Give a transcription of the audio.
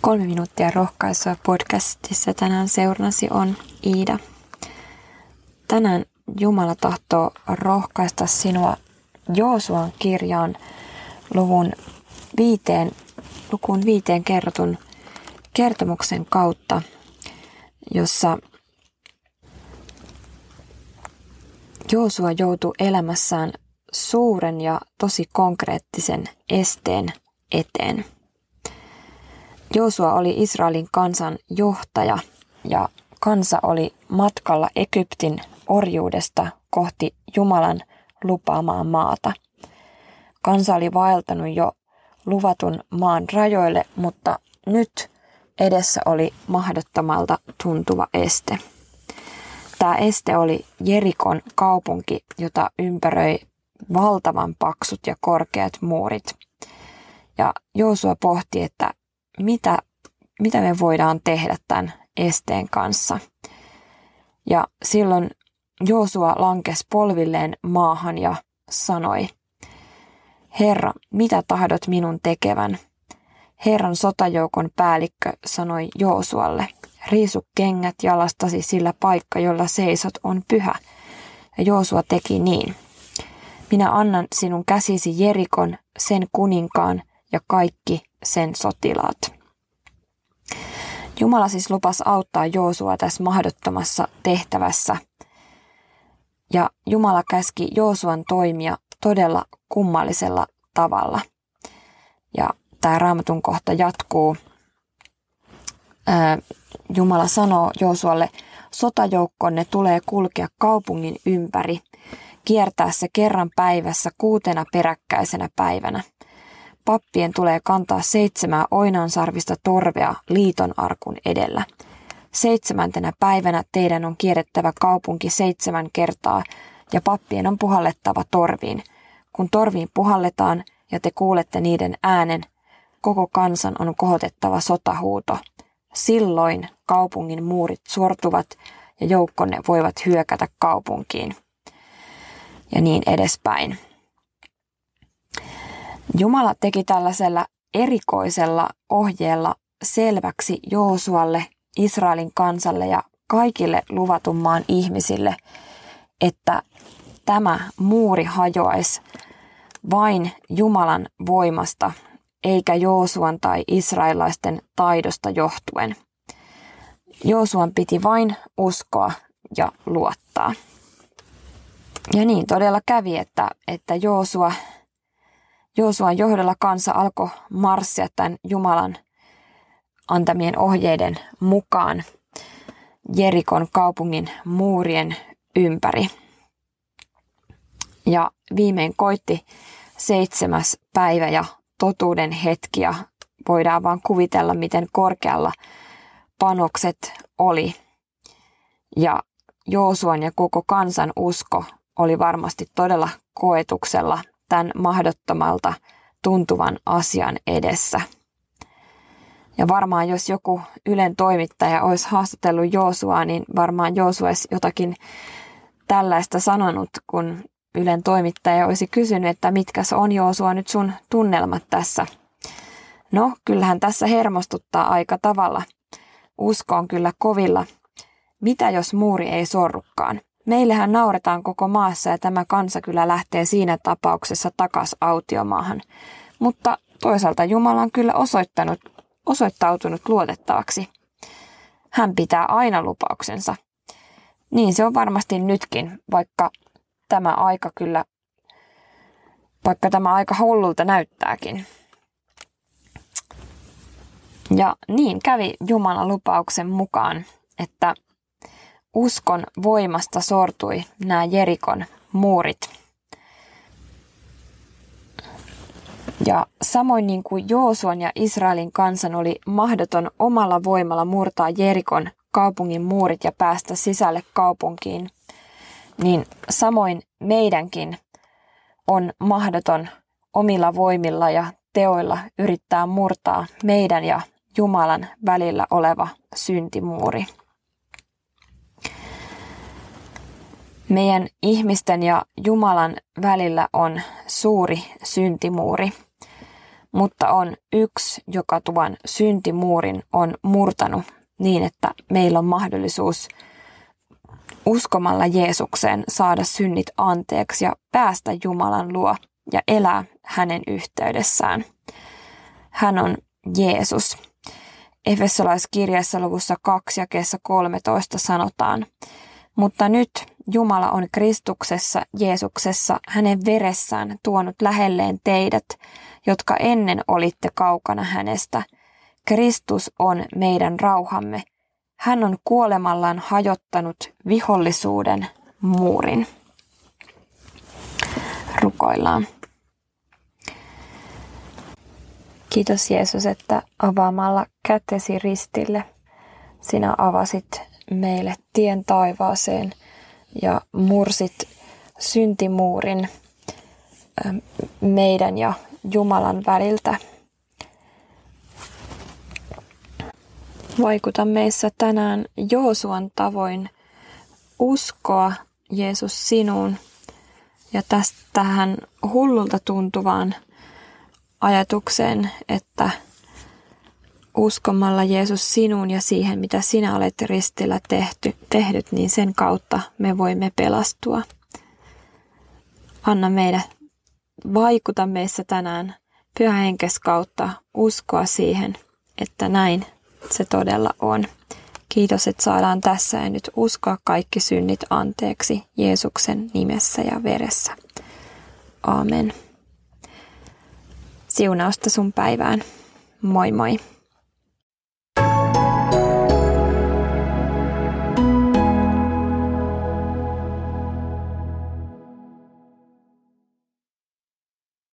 Kolme minuuttia rohkaisua podcastissa tänään seurnasi on Iida. Tänään Jumala tahtoo rohkaista sinua Joosuan kirjaan luvun viiteen, lukuun viiteen kerrotun kertomuksen kautta, jossa Joosua joutui elämässään suuren ja tosi konkreettisen esteen eteen. Joosua oli Israelin kansan johtaja ja kansa oli matkalla Egyptin orjuudesta kohti Jumalan lupaamaa maata. Kansa oli vaeltanut jo luvatun maan rajoille, mutta nyt edessä oli mahdottomalta tuntuva este. Tämä este oli Jerikon kaupunki, jota ympäröi valtavan paksut ja korkeat muurit. Ja Joosua pohti, että mitä, mitä me voidaan tehdä tämän esteen kanssa. Ja silloin Joosua lankesi polvilleen maahan ja sanoi, Herra, mitä tahdot minun tekevän? Herran sotajoukon päällikkö sanoi Joosualle, riisu kengät jalastasi, sillä paikka, jolla seisot, on pyhä. Ja Joosua teki niin. Minä annan sinun käsisi Jerikon, sen kuninkaan ja kaikki sen sotilaat. Jumala siis lupas auttaa Joosua tässä mahdottomassa tehtävässä. Ja Jumala käski Joosuan toimia todella kummallisella tavalla. Ja tämä raamatun kohta jatkuu. Jumala sanoo Joosualle, sotajoukkonne tulee kulkea kaupungin ympäri, kiertää se kerran päivässä kuutena peräkkäisenä päivänä – pappien tulee kantaa seitsemää oinansarvista torvea liiton arkun edellä. Seitsemäntenä päivänä teidän on kierrettävä kaupunki seitsemän kertaa ja pappien on puhallettava torviin. Kun torviin puhalletaan ja te kuulette niiden äänen, koko kansan on kohotettava sotahuuto. Silloin kaupungin muurit sortuvat ja joukkonne voivat hyökätä kaupunkiin. Ja niin edespäin. Jumala teki tällaisella erikoisella ohjeella selväksi Joosualle, Israelin kansalle ja kaikille luvatun maan ihmisille, että tämä muuri hajoaisi vain Jumalan voimasta, eikä Joosuan tai israelaisten taidosta johtuen. Joosuan piti vain uskoa ja luottaa. Ja niin todella kävi, että, että Joosua Joosuan johdolla kansa alkoi marssia tämän Jumalan antamien ohjeiden mukaan Jerikon kaupungin muurien ympäri. Ja viimein koitti seitsemäs päivä ja totuuden hetki ja voidaan vaan kuvitella, miten korkealla panokset oli. Ja Joosuan ja koko kansan usko oli varmasti todella koetuksella tämän mahdottomalta tuntuvan asian edessä. Ja varmaan jos joku Ylen toimittaja olisi haastatellut Joosua, niin varmaan Joosu olisi jotakin tällaista sanonut, kun Ylen toimittaja olisi kysynyt, että mitkä on Joosua nyt sun tunnelmat tässä. No, kyllähän tässä hermostuttaa aika tavalla. Usko on kyllä kovilla. Mitä jos muuri ei sorrukaan? Meillähän nauretaan koko maassa ja tämä kansa kyllä lähtee siinä tapauksessa takas autiomaahan. Mutta toisaalta Jumala on kyllä osoittanut, osoittautunut luotettavaksi. Hän pitää aina lupauksensa. Niin se on varmasti nytkin, vaikka tämä aika kyllä, vaikka tämä aika hullulta näyttääkin. Ja niin kävi Jumalan lupauksen mukaan, että uskon voimasta sortui nämä Jerikon muurit. Ja samoin niin kuin Joosuan ja Israelin kansan oli mahdoton omalla voimalla murtaa Jerikon kaupungin muurit ja päästä sisälle kaupunkiin, niin samoin meidänkin on mahdoton omilla voimilla ja teoilla yrittää murtaa meidän ja Jumalan välillä oleva syntimuuri. Meidän ihmisten ja Jumalan välillä on suuri syntimuuri. mutta on yksi, joka tuon syntimuurin on murtanut niin, että meillä on mahdollisuus uskomalla Jeesukseen saada synnit anteeksi ja päästä Jumalan luo ja elää hänen yhteydessään. Hän on Jeesus. Efesolaiskirjassa luvussa 2 ja 13 sanotaan, mutta nyt Jumala on Kristuksessa, Jeesuksessa, hänen veressään tuonut lähelleen teidät, jotka ennen olitte kaukana hänestä. Kristus on meidän rauhamme. Hän on kuolemallaan hajottanut vihollisuuden muurin. Rukoillaan. Kiitos Jeesus, että avaamalla kätesi ristille sinä avasit meille tien taivaaseen ja mursit syntimuurin meidän ja Jumalan väliltä. Vaikuta meissä tänään Joosuan tavoin uskoa Jeesus sinuun ja tästä tähän hullulta tuntuvaan ajatukseen, että uskomalla Jeesus sinuun ja siihen, mitä sinä olet ristillä tehty, tehdyt, niin sen kautta me voimme pelastua. Anna meidän vaikuta meissä tänään pyhä henkes kautta uskoa siihen, että näin se todella on. Kiitos, että saadaan tässä ja nyt uskoa kaikki synnit anteeksi Jeesuksen nimessä ja veressä. Amen. Siunausta sun päivään. Moi moi.